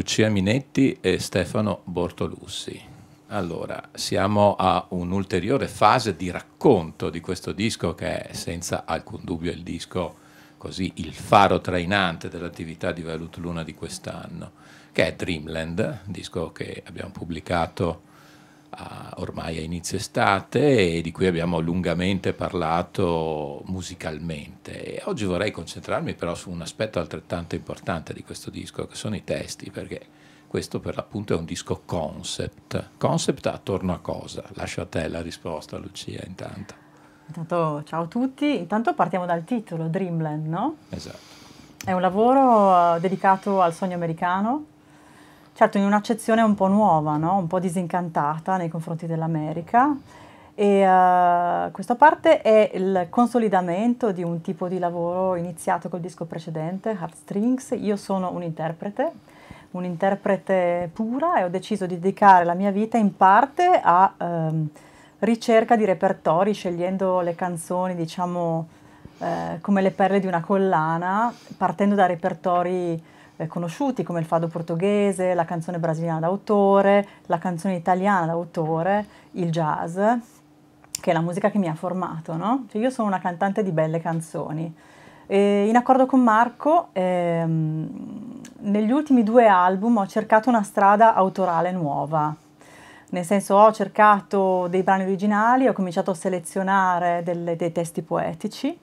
Lucia Minetti e Stefano Bortolussi. Allora, siamo a un'ulteriore fase di racconto di questo disco che è senza alcun dubbio il disco così il faro trainante dell'attività di Velut Luna di quest'anno, che è Dreamland, disco che abbiamo pubblicato a, ormai a inizio estate e di cui abbiamo lungamente parlato musicalmente. E oggi vorrei concentrarmi però su un aspetto altrettanto importante di questo disco, che sono i testi, perché questo per l'appunto è un disco concept. Concept attorno a cosa? Lascio a te la risposta, Lucia, intanto. Intanto, ciao a tutti. Intanto partiamo dal titolo, Dreamland, no? Esatto. È un lavoro uh, dedicato al sogno americano, certo in un'accezione un po' nuova, no? un po' disincantata nei confronti dell'America. E uh, questa parte è il consolidamento di un tipo di lavoro iniziato col disco precedente, Heartstrings. Io sono un interprete, un'interprete pura e ho deciso di dedicare la mia vita in parte a um, ricerca di repertori, scegliendo le canzoni, diciamo, eh, come le perle di una collana, partendo da repertori eh, conosciuti come il fado portoghese, la canzone brasiliana d'autore, la canzone italiana d'autore, il jazz, che è la musica che mi ha formato. No? Cioè io sono una cantante di belle canzoni. E in accordo con Marco, ehm, negli ultimi due album ho cercato una strada autorale nuova. Nel senso ho cercato dei brani originali, ho cominciato a selezionare delle, dei testi poetici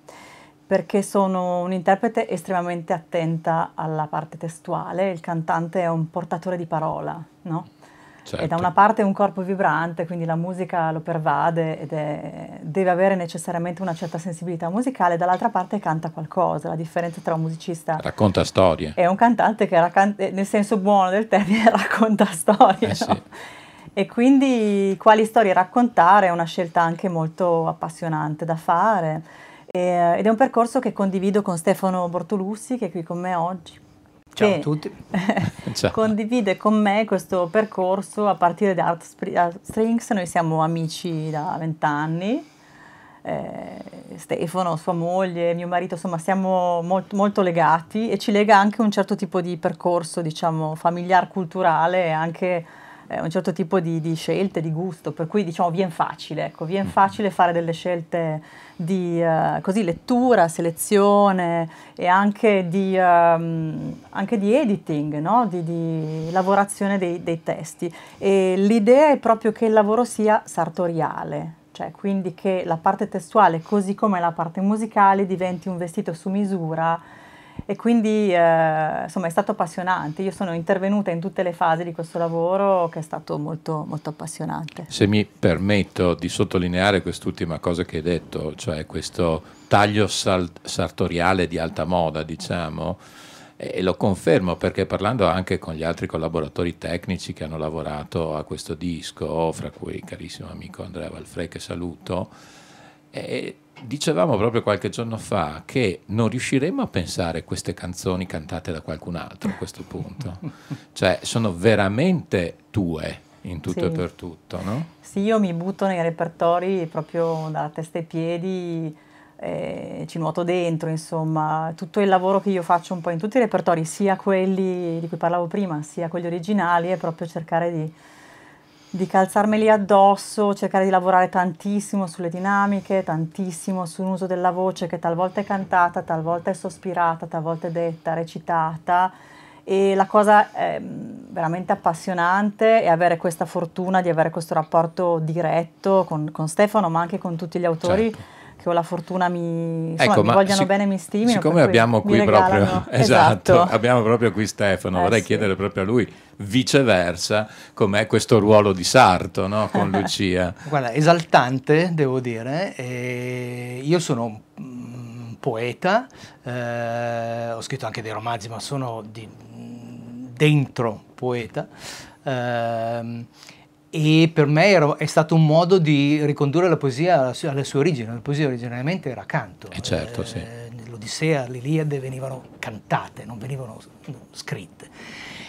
perché sono un'interprete estremamente attenta alla parte testuale, il cantante è un portatore di parola, no? Certo. E da una parte è un corpo vibrante, quindi la musica lo pervade ed è, deve avere necessariamente una certa sensibilità musicale, dall'altra parte canta qualcosa, la differenza tra un musicista... Racconta storie. E un cantante che, racconta, nel senso buono del termine, racconta storie, eh no? sì. E quindi quali storie raccontare è una scelta anche molto appassionante da fare ed è un percorso che condivido con Stefano Bortolussi che è qui con me oggi. Ciao a tutti. Ciao. condivide con me questo percorso a partire da Art Strings, noi siamo amici da vent'anni, eh, Stefano, sua moglie, mio marito, insomma siamo molto, molto, legati e ci lega anche un certo tipo di percorso, diciamo, familiar culturale e anche eh, un certo tipo di, di, scelte, di gusto, per cui diciamo viene facile, ecco, viene mm. facile fare delle scelte di uh, così, lettura, selezione e anche di, um, anche di editing, no? di, di, lavorazione dei, dei testi. E l'idea è proprio che il lavoro sia sartoriale, cioè quindi che la parte testuale, così come la parte musicale, diventi un vestito su misura e quindi eh, insomma è stato appassionante. Io sono intervenuta in tutte le fasi di questo lavoro che è stato molto, molto appassionante. Se mi permetto di sottolineare quest'ultima cosa che hai detto, cioè questo taglio sartoriale di alta moda, diciamo, e lo confermo perché parlando anche con gli altri collaboratori tecnici che hanno lavorato a questo disco, fra cui il carissimo amico Andrea Valfre che saluto, e dicevamo proprio qualche giorno fa che non riusciremo a pensare queste canzoni cantate da qualcun altro a questo punto. cioè, sono veramente tue in tutto sì. e per tutto, no? Sì, io mi butto nei repertori proprio da testa ai piedi, eh, ci nuoto dentro, insomma, tutto il lavoro che io faccio un po' in tutti i repertori, sia quelli di cui parlavo prima, sia quelli originali, è proprio cercare di di calzarmeli addosso, cercare di lavorare tantissimo sulle dinamiche, tantissimo sull'uso della voce che talvolta è cantata, talvolta è sospirata, talvolta è detta, recitata e la cosa eh, veramente appassionante è avere questa fortuna di avere questo rapporto diretto con, con Stefano ma anche con tutti gli autori. Certo che ho la fortuna mi, insomma, ecco, mi vogliano sic- bene mi stimino. Siccome abbiamo qui proprio, esatto, esatto, abbiamo proprio qui Stefano, eh, vorrei sì. chiedere proprio a lui, viceversa, com'è questo ruolo di sarto no, con Lucia? Guarda, esaltante, devo dire. E io sono un poeta, eh, ho scritto anche dei romanzi, ma sono di, dentro poeta. E per me era, è stato un modo di ricondurre la poesia alle sue origini. La poesia originariamente era canto. Eh certo, eh, sì. L'Odissea, l'Iliade venivano cantate, non venivano scritte.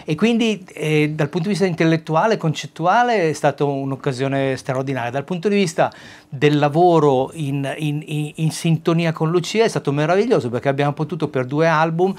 E quindi eh, dal punto di vista intellettuale, concettuale, è stata un'occasione straordinaria. Dal punto di vista del lavoro in, in, in, in sintonia con Lucia è stato meraviglioso perché abbiamo potuto per due album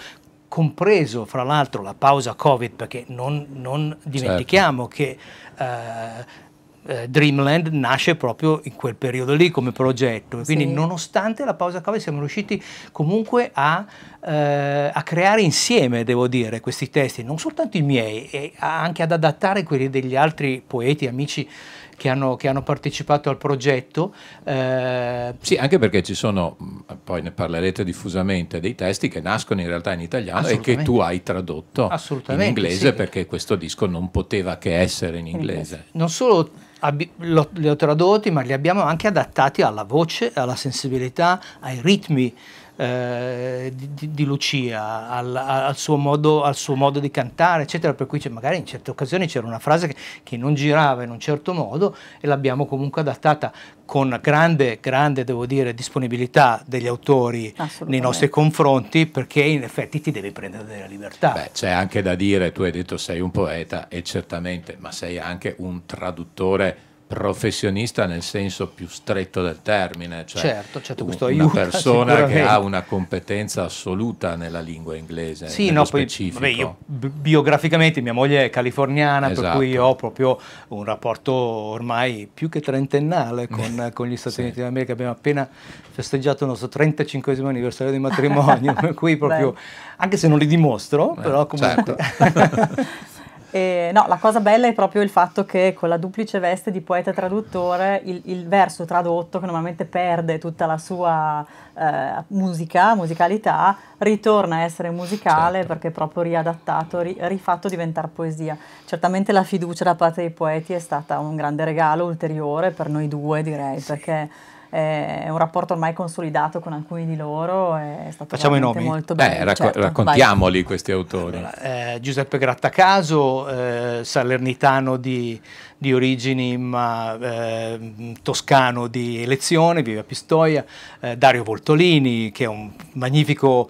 compreso fra l'altro la pausa Covid, perché non, non dimentichiamo certo. che eh, eh, Dreamland nasce proprio in quel periodo lì come progetto. Quindi sì. nonostante la pausa Covid siamo riusciti comunque a, eh, a, creare insieme, devo dire, questi testi, non soltanto i miei, e anche ad adattare quelli degli altri poeti, amici che hanno, che hanno partecipato al progetto. Eh, sì, anche perché ci sono, poi ne parlerete diffusamente, dei testi che nascono in realtà in italiano e che tu hai tradotto in inglese sì. perché questo disco non poteva che essere in inglese. Non solo li ho tradotti, ma li abbiamo anche adattati alla voce, alla sensibilità, ai ritmi eh, di, di, Lucia, al, al, suo modo, al, suo modo, di cantare, eccetera, per cui magari in certe occasioni c'era una frase che, che, non girava in un certo modo e l'abbiamo comunque adattata con grande, grande, devo dire, disponibilità degli autori nei nostri confronti, perché in effetti ti devi prendere della libertà. Beh, c'è anche da dire, tu hai detto sei un poeta, e certamente, ma sei anche un traduttore professionista nel senso più stretto del termine, cioè certo, certo, questo una aiuta, persona che ha una competenza assoluta nella lingua inglese. Sì, no, poi vabbè, io, biograficamente mia moglie è californiana, esatto. per cui ho proprio un rapporto ormai più che trentennale con, con gli Stati sì. Uniti d'America. Abbiamo appena festeggiato il nostro 35 anniversario di matrimonio, per cui proprio, anche se non li dimostro, Beh, però comunque... Certo. E, no, la cosa bella è proprio il fatto che con la duplice veste di poeta e traduttore il, il verso tradotto, che normalmente perde tutta la sua eh, musica, musicalità, ritorna a essere musicale certo. perché è proprio riadattato, ri, rifatto diventare poesia. Certamente la fiducia da parte dei poeti è stata un grande regalo ulteriore per noi due, direi, sì. perché è un rapporto ormai consolidato con alcuni di loro, è stato Facciamo i nomi. molto bello. Beh, racco- certo, raccontiamoli vai. questi autori. Allora, eh, Giuseppe Grattacaso, eh, salernitano di, di origini ma eh, toscano di elezione, vive a Pistoia, eh, Dario Voltolini che è un magnifico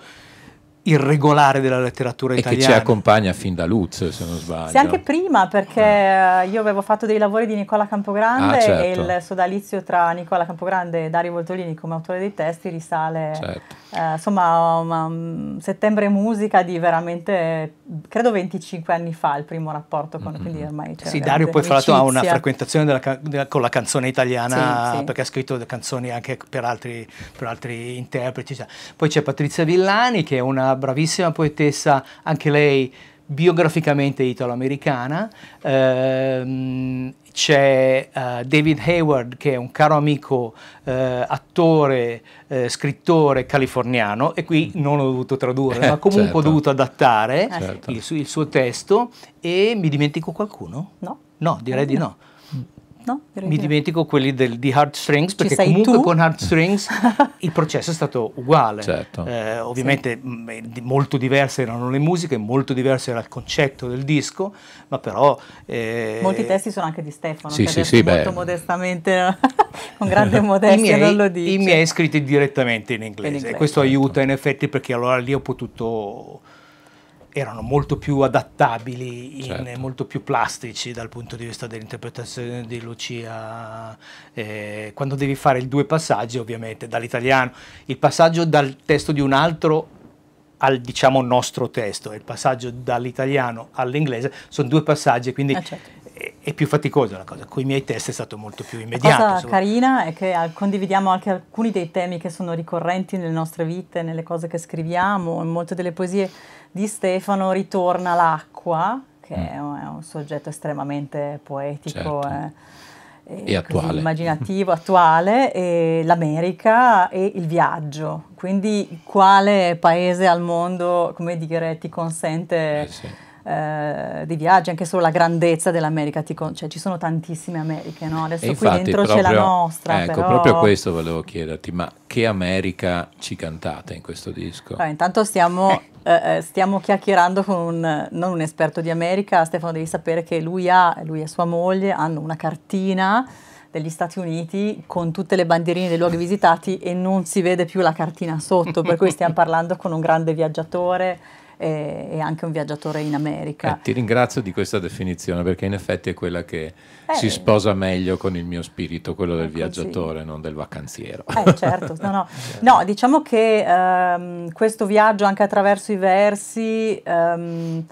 irregolare della letteratura italiana. E che ci accompagna fin da Luz, se non sbaglio. Sì, anche prima, perché eh. io avevo fatto dei lavori di Nicola Campogrande ah, certo. e il sodalizio tra Nicola Campogrande e Dario Voltolini come autore dei testi risale, certo. Eh, insomma, um, settembre musica di veramente, credo 25 anni fa, il primo rapporto con, mm-hmm. quindi ormai c'era Sì, Dario poi fra l'altro ha una frequentazione della, della, con la canzone italiana, sì, sì. perché ha scritto canzoni anche per altri, per altri interpreti. Poi c'è Patrizia Villani, che è una bravissima poetessa, anche lei biograficamente italo-americana. Eh, c'è uh, David Hayward che è un caro amico uh, attore, uh, scrittore californiano e qui non ho dovuto tradurre ma comunque certo. ho dovuto adattare certo. il, il, suo testo e mi dimentico qualcuno? No. No, direi di no. No, mi dimentico quelli del, di Heartstrings perché comunque tu? con Heartstrings il processo è stato uguale. Certo. Eh, ovviamente sì. mh, molto diverse erano le musiche, molto diverso era il concetto del disco, ma però... Eh, Molti testi sono anche di Stefano, sì, che sì, sì, molto beh. modestamente, con grande modestia I miei, non lo dice. I miei scritti direttamente in inglese, in inglese. e questo certo. aiuta in effetti perché allora lì ho potuto erano molto più adattabili, certo. molto più plastici dal punto di vista dell'interpretazione di Lucia. Eh, quando devi fare i due passaggi, ovviamente, dall'italiano, il passaggio dal testo di un altro al diciamo nostro testo, il passaggio dall'italiano all'inglese, sono due passaggi, quindi ah, certo. eh, è più faticosa la cosa, con i miei testi è stato molto più immediato. La cosa insomma. carina è che eh, condividiamo anche alcuni dei temi che sono ricorrenti nelle nostre vite, nelle cose che scriviamo, in molte delle poesie di Stefano ritorna l'acqua, che Mm. è un, è un soggetto estremamente poetico. Certo. eh, E così attuale. immaginativo, attuale, e l'America e il viaggio. Quindi quale paese al mondo, come dire, ti consente Eh sì. Eh, di viaggi, anche solo la grandezza dell'America, cioè ci sono tantissime Americhe, no? Adesso E qui infatti dentro c'è la proprio- nostra, Ecco, però... proprio questo volevo chiederti, ma che America ci cantate in questo disco? Allora, intanto stiamo, eh, eh, stiamo chiacchierando con un, non un esperto di America, Stefano devi sapere che lui, ha, lui e sua moglie hanno una cartina degli Stati Uniti con tutte le bandierine dei luoghi visitati e non si vede più la cartina sotto, per cui stiamo parlando con un grande viaggiatore e, e anche un viaggiatore in America. Eh, ti ringrazio di questa definizione perché in effetti è quella che Eh. si sposa meglio con il mio spirito, quello del così. viaggiatore, non del vacanziero. Eh certo, no, no. No, diciamo che ehm, questo viaggio anche attraverso i versi ehm,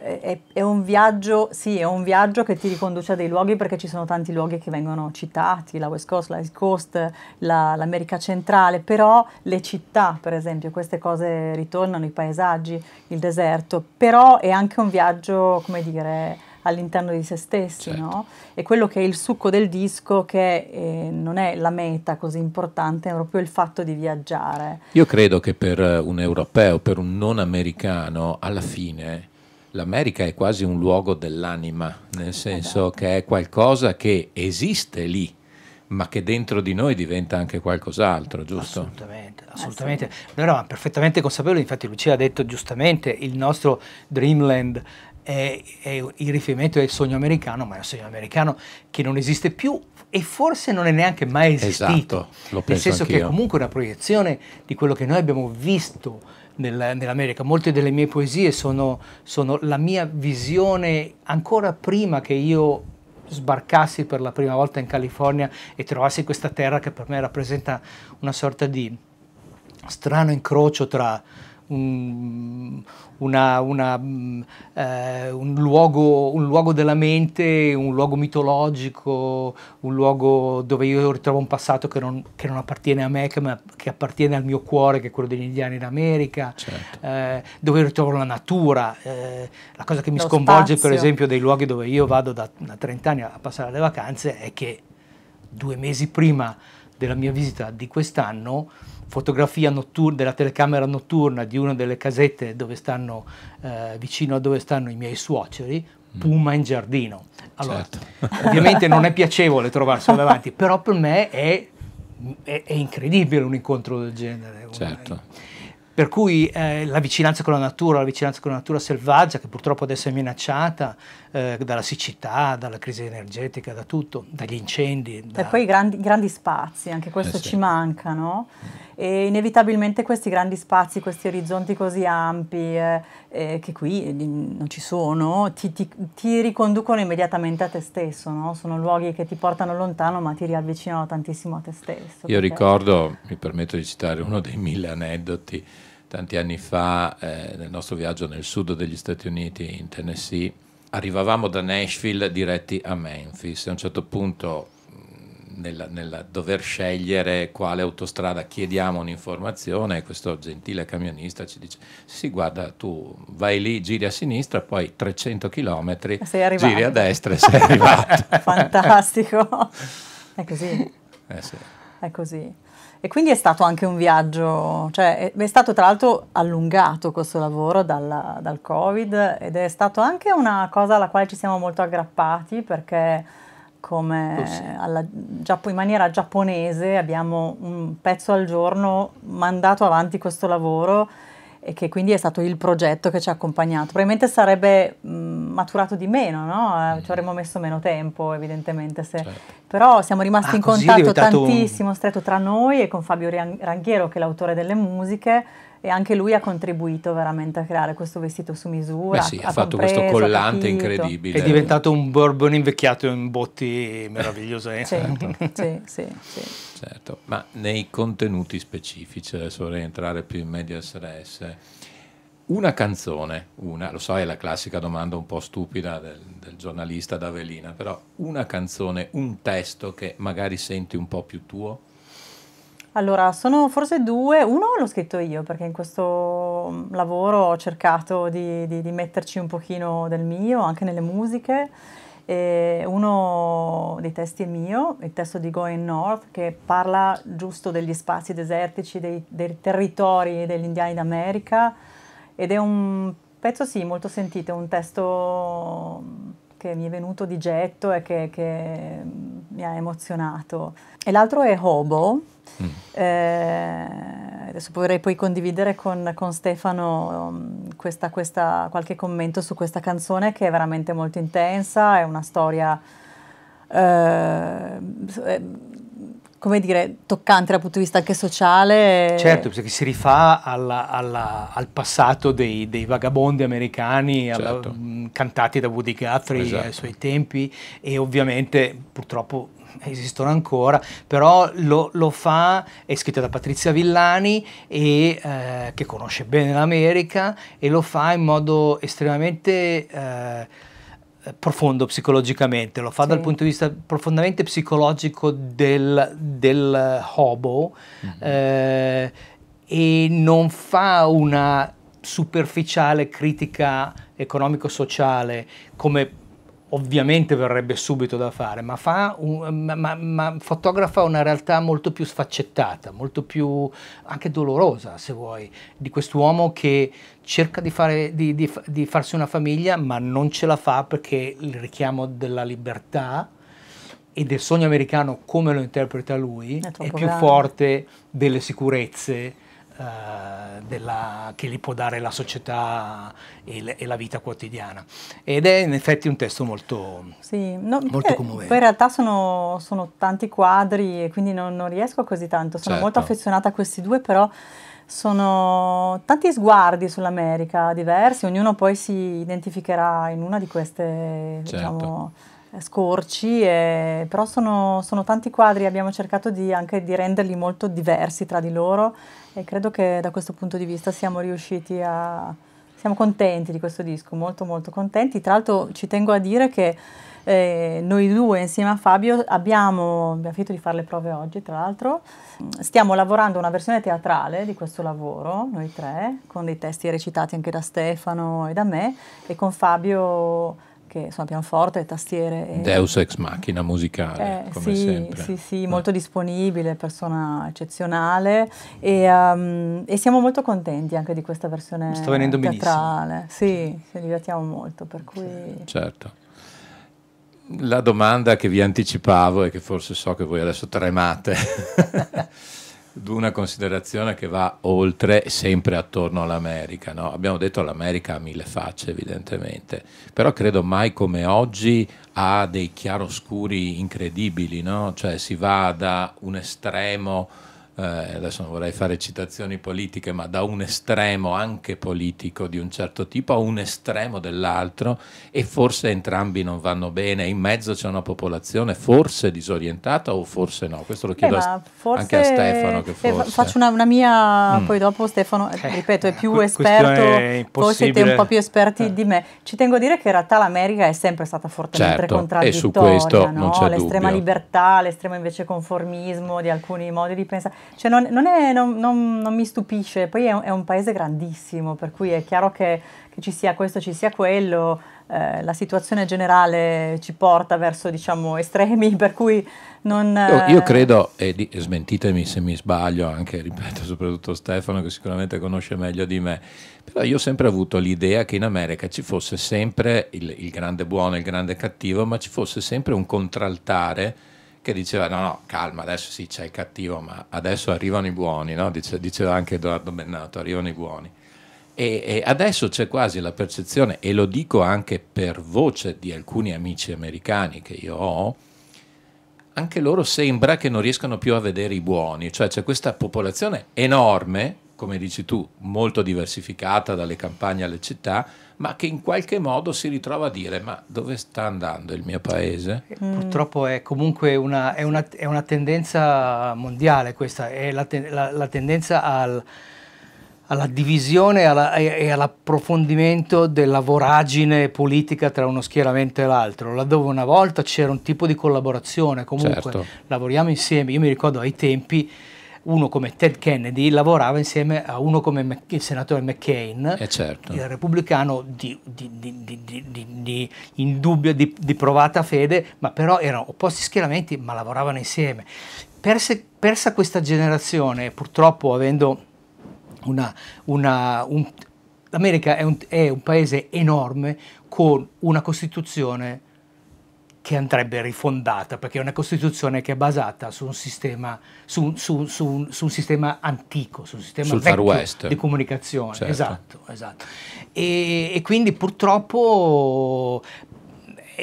è, è un viaggio, sì, è un viaggio che ti riconduce a dei luoghi perché ci sono tanti luoghi che vengono citati, la West Coast, la East Coast, la- l'America centrale, però le città, per esempio, queste cose ritornano, i paesaggi, il deserto, però è anche un viaggio, come dire, all'interno di se stessi, Certo. no? E quello che è il succo del disco, che eh, non è la meta così importante, è proprio il fatto di viaggiare. Io credo che per un europeo, per un non americano, alla fine l'America è quasi un luogo dell'anima, nel senso che è qualcosa che esiste lì, ma che dentro di noi diventa anche qualcos'altro, giusto? Assolutamente, assolutamente. Noi eravamo perfettamente consapevoli, infatti Lucia ha detto giustamente, il nostro Dreamland è, è il riferimento del sogno americano, ma è un sogno americano che non esiste più e forse non è neanche mai esistito. Esatto, lo Nel senso che è comunque una proiezione di quello che noi abbiamo visto nel- nell'America. Molte delle mie poesie sono, sono la mia visione ancora prima che io sbarcassi per la prima volta in California e trovassi questa terra che per me rappresenta una sorta di strano incrocio tra un, una- una, eh, un luogo, un luogo della mente, un luogo mitologico, un luogo dove io ritrovo un passato che non, che non appartiene a me, che, ma- che appartiene al mio cuore, che è quello degli indiani in America, Certo. eh, dove io ritrovo la natura. eh, la cosa che mi Lo sconvolge, per spazio. esempio, dei luoghi dove io vado da, da 30 anni a passare le vacanze è che due mesi prima della mia visita di quest'anno, fotografia notturna della telecamera notturna di una delle casette dove stanno, eh, vicino a dove stanno i miei suoceri, puma in giardino. Allora, Certo. ovviamente non è piacevole trovarselo davanti, però per me è, è- è incredibile un incontro del genere. Certo. per cui eh, la vicinanza con la natura, la vicinanza con la natura selvaggia, che purtroppo adesso è minacciata eh, dalla siccità, dalla crisi energetica, da tutto, dagli incendi. da- E poi i grandi, grandi spazi, anche questo Eh sì. ci mancano. E inevitabilmente questi grandi spazi, questi orizzonti così ampi eh, eh, che qui eh, non ci sono, ti, ti- ti riconducono immediatamente a te stesso, no? Sono luoghi che ti portano lontano ma ti riavvicinano tantissimo a te stesso. Io perché- ricordo, mi permetto di citare uno dei mille aneddoti, tanti anni fa, eh, nel nostro viaggio nel sud degli Stati Uniti, in Tennessee, arrivavamo da Nashville diretti a Memphis e a un certo punto mh, nella, nella dover scegliere quale autostrada chiediamo un'informazione, questo gentile camionista ci dice sì guarda tu vai lì, giri a sinistra, poi 300 km, giri a destra e sei arrivato. Fantastico. È così. Eh sì. È così. E quindi è stato anche un viaggio, cioè è, stato tra l'altro allungato questo lavoro dal, dal Covid ed è stato anche una cosa alla quale ci siamo molto aggrappati perché come Oh sì. alla- in maniera giapponese abbiamo un pezzo al giorno mandato avanti questo lavoro e che quindi è stato il progetto che ci ha accompagnato. Probabilmente sarebbe mh, maturato di meno, no? Eh, ci avremmo messo meno tempo evidentemente se, Certo. però siamo rimasti Ah, in contatto diventato un- tantissimo, stretto tra noi e con Fabio Ran- Ranghiero, che è l'autore delle musiche, e anche lui ha contribuito veramente a creare questo vestito su misura. Beh sì, ha fatto questo compreso, ha collante capito. incredibile. È diventato un bourbon invecchiato in botti meravigliosi. Sì, sì, sì, sì. Certo, ma nei contenuti specifici, adesso vorrei entrare più in medias res, una canzone, una, lo so è la classica domanda un po' stupida del, del giornalista d'Avelina, però una canzone, un testo che magari senti un po' più tuo? Allora, sono forse due. Uno l'ho scritto io perché in questo lavoro ho cercato di, di, di metterci un pochino del mio, anche nelle musiche. E uno dei testi è mio, il testo di Going North, che parla giusto degli spazi desertici, dei, dei territori degli indiani d'America ed è un pezzo sì molto sentito, è un testo che mi è venuto di getto e che, che mi ha emozionato. E l'altro è Hobo, mm. eh, adesso vorrei poi condividere con, con Stefano um, questa, questa, qualche commento su questa canzone che è veramente molto intensa, è una storia... Eh, come dire, toccante dal punto di vista anche sociale. Certo, perché si rifà alla, alla, al passato dei, dei, vagabondi americani certo. alla, mh, cantati da Woody Guthrie esatto. ai suoi tempi e ovviamente purtroppo esistono ancora, però lo, lo, fa, è scritto da Patrizia Villani e, eh, che conosce bene l'America e lo fa in modo estremamente... Eh, profondo psicologicamente, lo fa sì. dal punto di vista profondamente psicologico del, del hobo mm-hmm. eh, e non fa una superficiale critica economico-sociale come ovviamente verrebbe subito da fare, ma, un, ma, ma, fotografa una realtà molto più sfaccettata, molto più anche dolorosa, se vuoi, di quest'uomo che cerca di, fare, di, di, di farsi una famiglia, ma non ce la fa perché il richiamo della libertà e del sogno americano, come lo interpreta lui, è, è più grande. forte delle sicurezze della, che gli può dare la società e, le, e, la vita quotidiana. Ed è in effetti un testo molto, sì, no, molto commovente. Poi in realtà sono, sono, tanti quadri e quindi non, non riesco così tanto. Sono certo. molto affezionata a questi due, però sono tanti sguardi sull'America diversi, ognuno poi si identificherà in una di queste certo. diciamo, scorci, e, però sono, sono, tanti quadri, abbiamo cercato di, anche di renderli molto diversi tra di loro e credo che da questo punto di vista siamo riusciti a... siamo contenti di questo disco, molto molto contenti. Tra l'altro ci tengo a dire che eh, noi due insieme a Fabio abbiamo, abbiamo finito di fare le prove oggi tra l'altro, stiamo lavorando una versione teatrale di questo lavoro, noi tre, con dei testi recitati anche da Stefano e da me e con Fabio che sono pianoforte, tastiere. E... Deus ex machina musicale, eh, come sì, sempre. Sì, sì, molto disponibile, persona eccezionale e, um, e, siamo molto contenti anche di questa versione Sta venendo teatrale. Benissimo. Sì, ci divertiamo molto, per cui... Certo. La domanda che vi anticipavo e che forse so che voi adesso tremate una considerazione che va oltre, sempre attorno all'America. No? Abbiamo detto l'America ha mille facce, evidentemente, però credo mai come oggi ha dei chiaroscuri incredibili, no? cioè si va da un estremo eh, adesso non vorrei fare citazioni politiche, ma da un estremo anche politico di un certo tipo a un estremo dell'altro e forse entrambi non vanno bene, in mezzo c'è una popolazione forse disorientata o forse no, questo lo chiedo eh, a, anche a Stefano. Che eh, forse... Faccio una, una mia, mm. poi dopo Stefano, eh, ripeto, è più esperto, voi siete un po' più esperti eh. di me. Ci tengo a dire che in realtà l'America è sempre stata fortemente certo, contraddittoria, e su questo no? l'estrema dubbio. libertà, l'estremo invece conformismo di alcuni modi di pensare cioè non, non, è, non, non, mi stupisce, poi è un, è un, paese grandissimo, per cui è chiaro che, che ci sia questo, ci sia quello, eh, la situazione generale ci porta verso diciamo, estremi, per cui non... Io, io credo, e smentitemi se mi sbaglio, anche, ripeto, soprattutto Stefano che sicuramente conosce meglio di me, però io ho sempre avuto l'idea che in America ci fosse sempre il, il grande buono e il grande cattivo, ma ci fosse sempre un contraltare che diceva no no calma adesso sì c'è il cattivo ma adesso arrivano i buoni no? Dice, diceva anche Edoardo Bennato arrivano i buoni e, e, adesso c'è quasi la percezione e lo dico anche per voce di alcuni amici americani che io ho anche loro sembra che non riescano più a vedere i buoni cioè c'è questa popolazione enorme come dici tu molto diversificata dalle campagne alle città ma che in qualche modo si ritrova a dire ma dove sta andando il mio paese? Mm. Purtroppo è comunque una, è una, è una tendenza mondiale questa, è la, la, la tendenza al, alla divisione alla, e, all'approfondimento della voragine politica tra uno schieramento e l'altro, laddove una volta c'era un tipo di collaborazione, comunque certo. lavoriamo insieme, io mi ricordo ai tempi uno come Ted Kennedy lavorava insieme a uno come il senatore McCain, eh certo. il repubblicano di, di, di, di indubbia, di, provata fede, ma però erano opposti schieramenti, ma lavoravano insieme. Perse, persa questa generazione, purtroppo avendo una, una, un, l'America è un, è un paese enorme con una Costituzione che andrebbe rifondata, perché è una Costituzione che è basata su un sistema, su, su, su, su un sistema antico, su un sistema Sul vecchio di comunicazione. Certo. Esatto, esatto. E, e, quindi purtroppo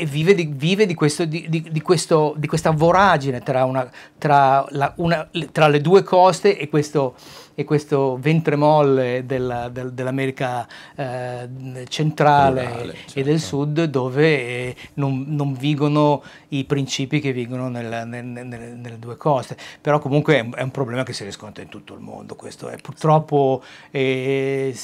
vive, di, vive di, questo, di, di, questo, di, questa voragine tra, una, tra, la, una, tra le due coste e questo e questo ventre molle della, del, dell'America eh, centrale Rurale, certo. e del certo. sud dove eh, non, non, vigono i principi che vigono nel, nel, nel, nelle due coste. Però comunque è un, è un, problema che si riscontra in tutto il mondo. Questo è purtroppo... Eh,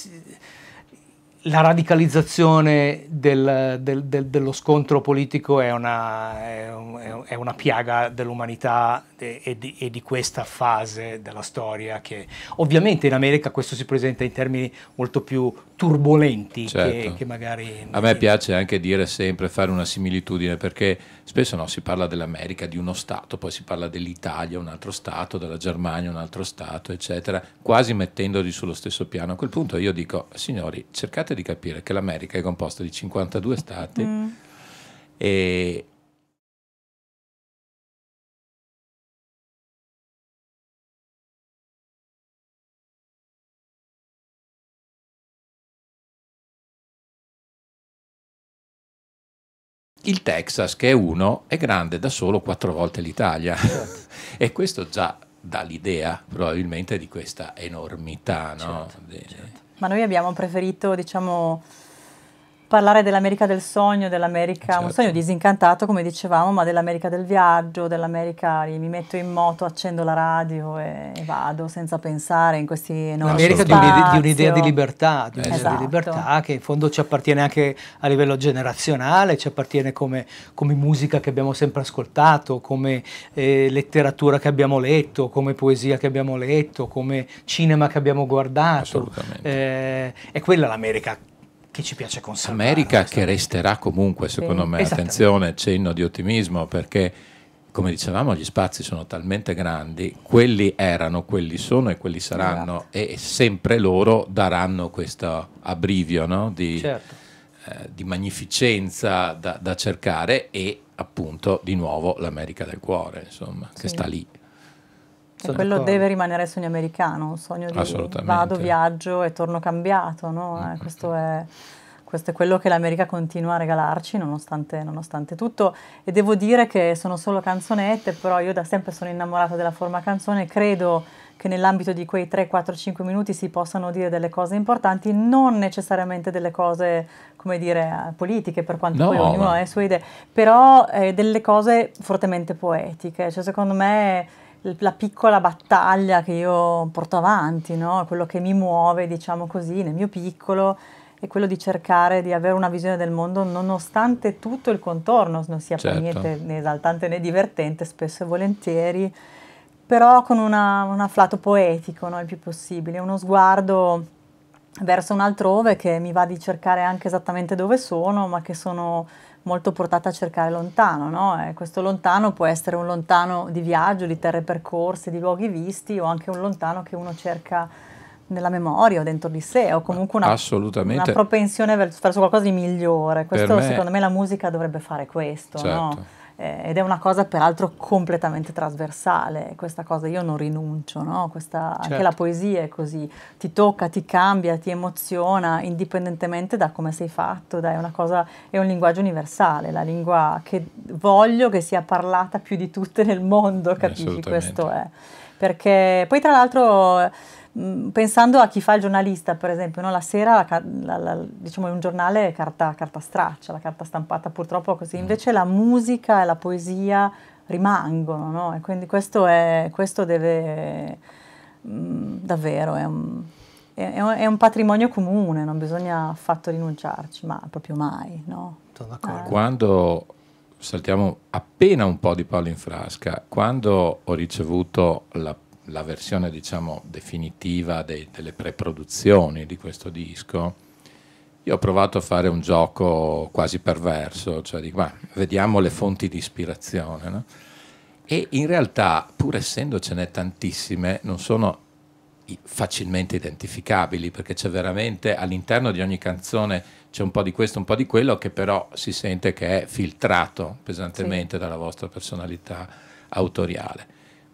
la radicalizzazione del, del, del, dello scontro politico è una, è un, è una piaga dell'umanità e, e, di, e, di, questa fase della storia che ovviamente in America questo si presenta in termini molto più turbolenti certo. che, che, magari... A me piace anche dire sempre, fare una similitudine perché spesso no, si parla dell'America, di uno Stato, poi si parla dell'Italia, un altro Stato, della Germania, un altro Stato, eccetera, quasi mettendoli sullo stesso piano. A quel punto io dico, signori, cercate di capire che l'America è composta di 52 Stati mm. e, il Texas, che è uno, è grande da solo quattro volte l'Italia. Certo. e questo già dà l'idea probabilmente di questa enormità. No? Certo, certo. Ma noi abbiamo preferito, diciamo, parlare dell'America del sogno, dell'America, certo. un sogno disincantato come dicevamo, ma dell'America del viaggio, dell'America mi metto in moto, accendo la radio e, e vado senza pensare in questi enormi L'America di, un'idea, di un'idea di libertà, di, un'idea esatto. di libertà che in fondo ci appartiene anche a livello generazionale, ci appartiene come, come musica che abbiamo sempre ascoltato, come eh, letteratura che abbiamo letto, come poesia che abbiamo letto, come cinema che abbiamo guardato. Eh, è quella l'America che ci piace conservare. America che resterà comunque, secondo sì. me, attenzione, cenno di ottimismo, perché come dicevamo gli spazi sono talmente grandi, quelli erano, quelli sono e quelli saranno esatto. e sempre loro daranno questo abbrivio no? di, certo. eh, di, magnificenza da, da, cercare e appunto di nuovo l'America del cuore, insomma, sì. che sta lì. E quello deve rimanere il sogno americano, un sogno di vado, viaggio e torno cambiato, no? mm-hmm. questo, è, questo, è, quello che l'America continua a regalarci nonostante, nonostante, tutto. E devo dire che sono solo canzonette, però io da sempre sono innamorata della forma canzone, credo che nell'ambito di quei 3, 4, 5 minuti si possano dire delle cose importanti, non necessariamente delle cose, come dire, politiche, per quanto no, poi ognuno ha le sue idee, però eh, delle cose fortemente poetiche, cioè secondo me la piccola battaglia che io porto avanti, no? quello che mi muove, diciamo così, nel mio piccolo, è quello di cercare di avere una visione del mondo nonostante tutto il contorno non sia certo. per niente né esaltante né divertente, spesso e volentieri, però con una, un afflato poetico no? il più possibile, uno sguardo verso un altrove che mi va di cercare anche esattamente dove sono, ma che sono molto portata a cercare lontano, no? E questo lontano può essere un lontano di viaggio, di terre percorse, di luoghi visti o anche un lontano che uno cerca nella memoria o dentro di sé o comunque una, una propensione verso qualcosa di migliore. Questo me, secondo me la musica dovrebbe fare questo, certo. no? Eh, ed è una cosa peraltro completamente trasversale, questa cosa io non rinuncio, no? questa, certo. anche la poesia è così, ti tocca, ti cambia, ti emoziona, indipendentemente da come sei fatto, dai, è, una cosa, è un linguaggio universale, la lingua che voglio che sia parlata più di tutte nel mondo, capisci? Questo è. Perché poi tra l'altro pensando a chi fa il giornalista, per esempio, no? la sera la, la, diciamo, è un giornale carta, carta, straccia, la carta stampata purtroppo così, mm. invece la musica e la poesia rimangono, no? e quindi questo, è, questo deve, mh, mm, davvero, è un, è, è, un patrimonio comune, non bisogna affatto rinunciarci, ma proprio mai, no? Sono d'accordo. Eh. Quando saltiamo appena un po' di palo in frasca, quando ho ricevuto la, la versione diciamo definitiva dei, delle preproduzioni di questo disco, io ho provato a fare un gioco quasi perverso, cioè dico, ma vediamo le fonti di ispirazione, no? E in realtà, pur essendocene tantissime, non sono facilmente identificabili perché c'è veramente all'interno di ogni canzone c'è un po' di questo, un po' di quello che però si sente che è filtrato pesantemente sì. dalla vostra personalità autoriale.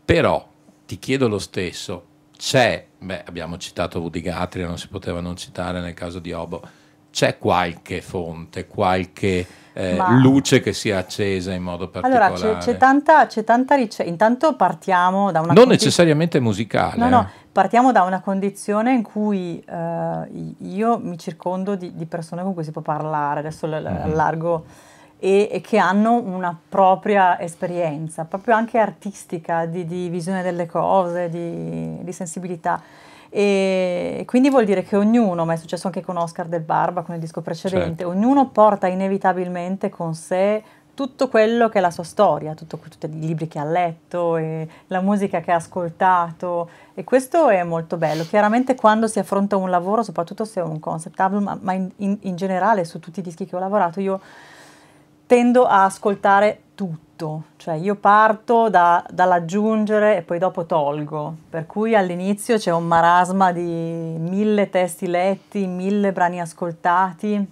Però ti chiedo lo stesso, c'è, beh abbiamo citato Woody Guthrie, non si poteva non citare nel caso di Obo, c'è qualche fonte, qualche eh, Ma... luce che sia accesa in modo particolare? Allora, c'è, c'è tanta, c'è tanta ricerca. Intanto partiamo da una... Non condi- necessariamente musicale. No, no, eh. partiamo da una condizione in cui eh, io mi circondo di, di, persone con cui si può parlare, adesso mm-hmm. allargo, e, e, che hanno una propria esperienza, proprio anche artistica, di, di visione delle cose, di, di sensibilità. E quindi vuol dire che ognuno, ma è successo anche con Oscar del Barba, con il disco precedente, certo. ognuno porta inevitabilmente con sé tutto quello che è la sua storia, tutto, tutti i libri che ha letto, la musica che ha ascoltato e questo è molto bello. Chiaramente quando si affronta un lavoro, soprattutto se è un concept album, ma, ma in, in, in generale su tutti i dischi che ho lavorato, io tendo a ascoltare tutto cioè io parto da, dall'aggiungere e poi dopo tolgo, per cui all'inizio c'è un marasma di mille testi letti, mille brani ascoltati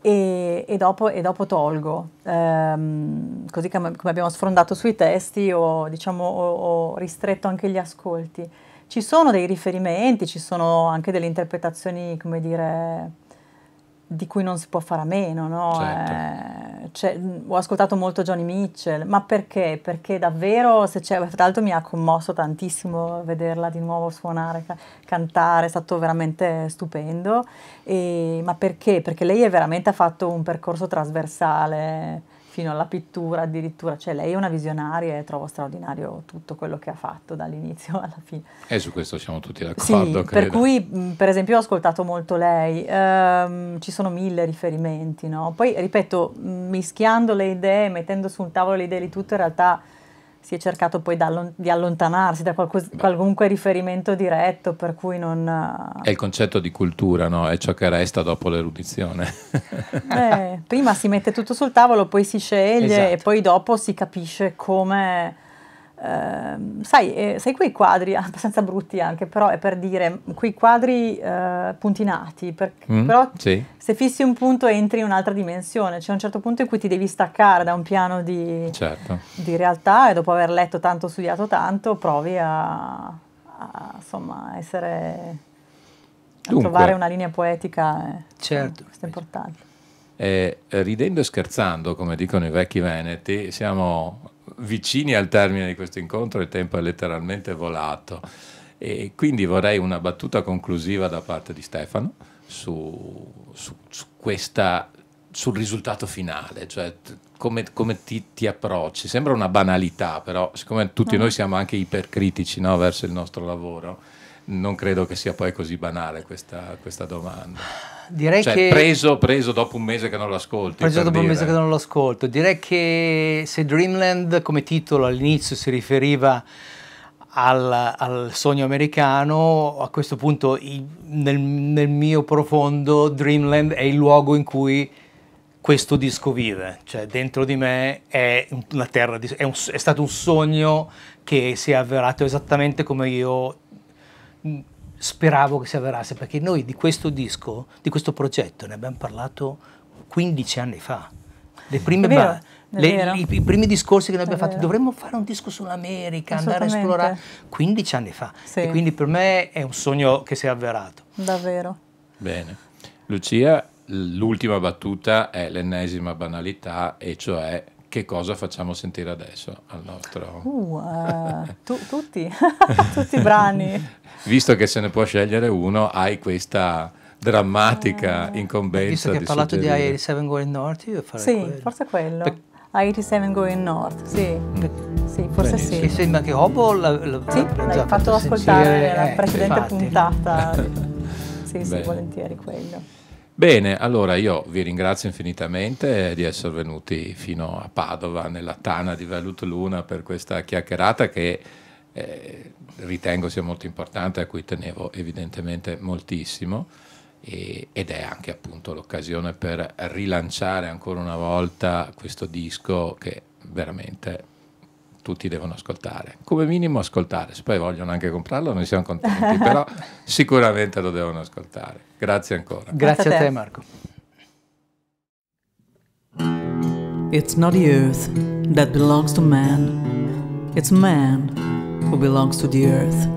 e, e, dopo, e dopo, tolgo. Ehm, così come, come, abbiamo sfrondato sui testi ho, diciamo, ho, ho ristretto anche gli ascolti. Ci sono dei riferimenti, ci sono anche delle interpretazioni, come dire, di cui non si può fare a meno, no? Certo. Eh, cioè, ho ascoltato molto Johnny Mitchell, ma perché? Perché davvero, se c'è, tra l'altro mi ha commosso tantissimo vederla di nuovo suonare, ca- cantare, è stato veramente stupendo, e, ma perché? Perché lei veramente ha fatto un percorso trasversale fino alla pittura addirittura, cioè lei è una visionaria e trovo straordinario tutto quello che ha fatto dall'inizio alla fine. E su questo siamo tutti d'accordo. Sì, per cui per esempio ho ascoltato molto lei, ehm, ci sono mille riferimenti, no? poi ripeto, mischiando le idee, mettendo su un tavolo le idee di tutto in realtà si è cercato poi di allontanarsi da qualcos- qualunque riferimento diretto, per cui non... È il concetto di cultura, no? È ciò che resta dopo l'erudizione. eh, prima si mette tutto sul tavolo, poi si sceglie esatto. e poi dopo si capisce come Uh, sai, eh, sai, quei quadri abbastanza brutti anche, però è per dire, quei quadri uh, puntinati, per, mm, però sì. se fissi un punto entri in un'altra dimensione, c'è un certo punto in cui ti devi staccare da un piano di, certo. di realtà e dopo aver letto tanto, studiato tanto, provi a, a insomma, essere, a Dunque, trovare una linea poetica. Eh, certo. Questo è importante. Eh, ridendo e scherzando, come dicono i vecchi veneti, siamo vicini al termine di questo incontro, il tempo è letteralmente volato. E quindi vorrei una battuta conclusiva da parte di Stefano su, su, su questa, sul risultato finale, cioè come, come ti, ti, approcci. Sembra una banalità, però siccome tutti noi siamo anche ipercritici no, verso il nostro lavoro, non credo che sia poi così banale questa, questa domanda. Direi cioè, che preso, preso, dopo un mese che non lo ascolti. Preso dopo dire. un mese che non lo ascolto. Direi che se Dreamland come titolo all'inizio si riferiva al, al sogno americano, a questo punto nel, nel mio profondo Dreamland è il luogo in cui questo disco vive, cioè dentro di me è una terra, di, è, un, è stato un sogno che si è avverato esattamente come io speravo che si avverasse, perché noi di questo disco, di questo progetto, ne abbiamo parlato 15 anni fa. Le prime vero, le, i, i, primi discorsi che noi abbiamo fatto, dovremmo fare un disco sull'America, andare a esplorare, 15 anni fa. Sì. E quindi per me è un sogno che si è avverato. Davvero. Bene. Lucia, l'ultima battuta è l'ennesima banalità, e cioè che cosa facciamo sentire adesso al nostro... Uh, uh, tu, tutti, tutti i brani. Visto che se ne può scegliere uno, hai questa drammatica uh, incombenza. Visto che hai parlato di I-87 Going North, io farei Sì, quello. forse quello. Pe- I-87 Going North, sì. Sì, forse Benissimo. Sì. sembra che Hobo la, Sì, l'ha l'hai già fatto ascoltare nella eh, precedente infatti. puntata. sì, sì, Bene. volentieri quello. Bene, allora io vi ringrazio infinitamente di essere venuti fino a Padova, nella tana di Velut Luna, per questa chiacchierata che eh, ritengo sia molto importante, a cui tenevo evidentemente moltissimo, e- ed è anche appunto l'occasione per rilanciare ancora una volta questo disco che veramente tutti devono ascoltare, come minimo ascoltare, se poi vogliono anche comprarlo noi siamo contenti, però sicuramente lo devono ascoltare. Grazie ancora. Grazie Grazie a te Marco. It's not the earth that belongs to man, it's man who belongs to the earth.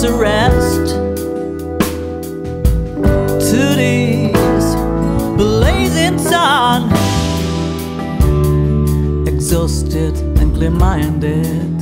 Gives a rest to this blazing sun exhausted and clear minded.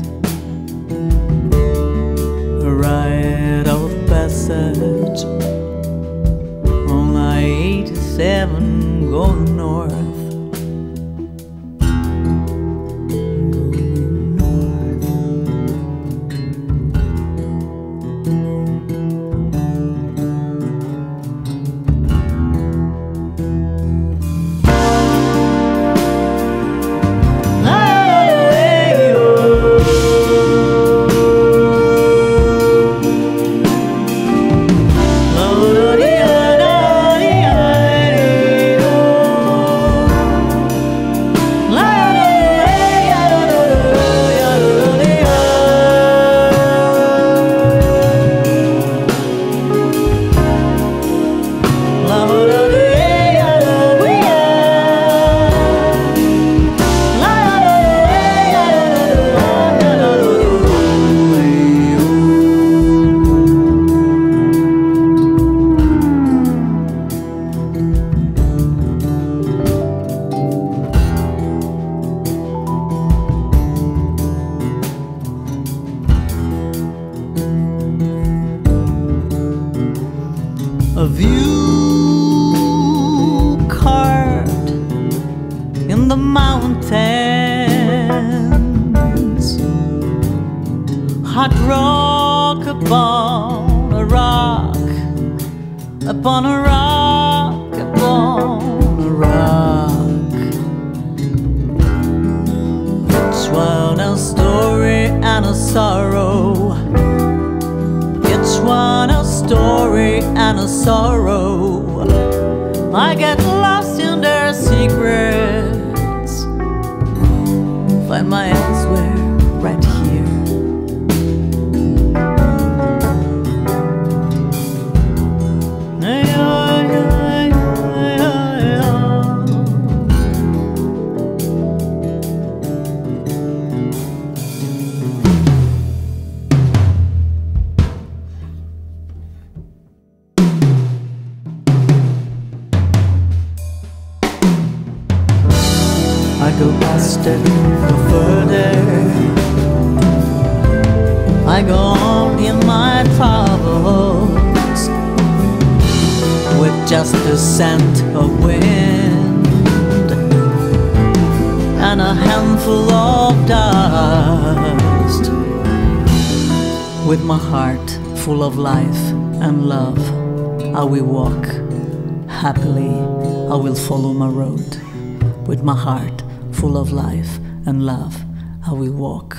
my heart full of life and love. I will walk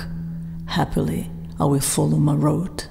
happily. I will follow my road.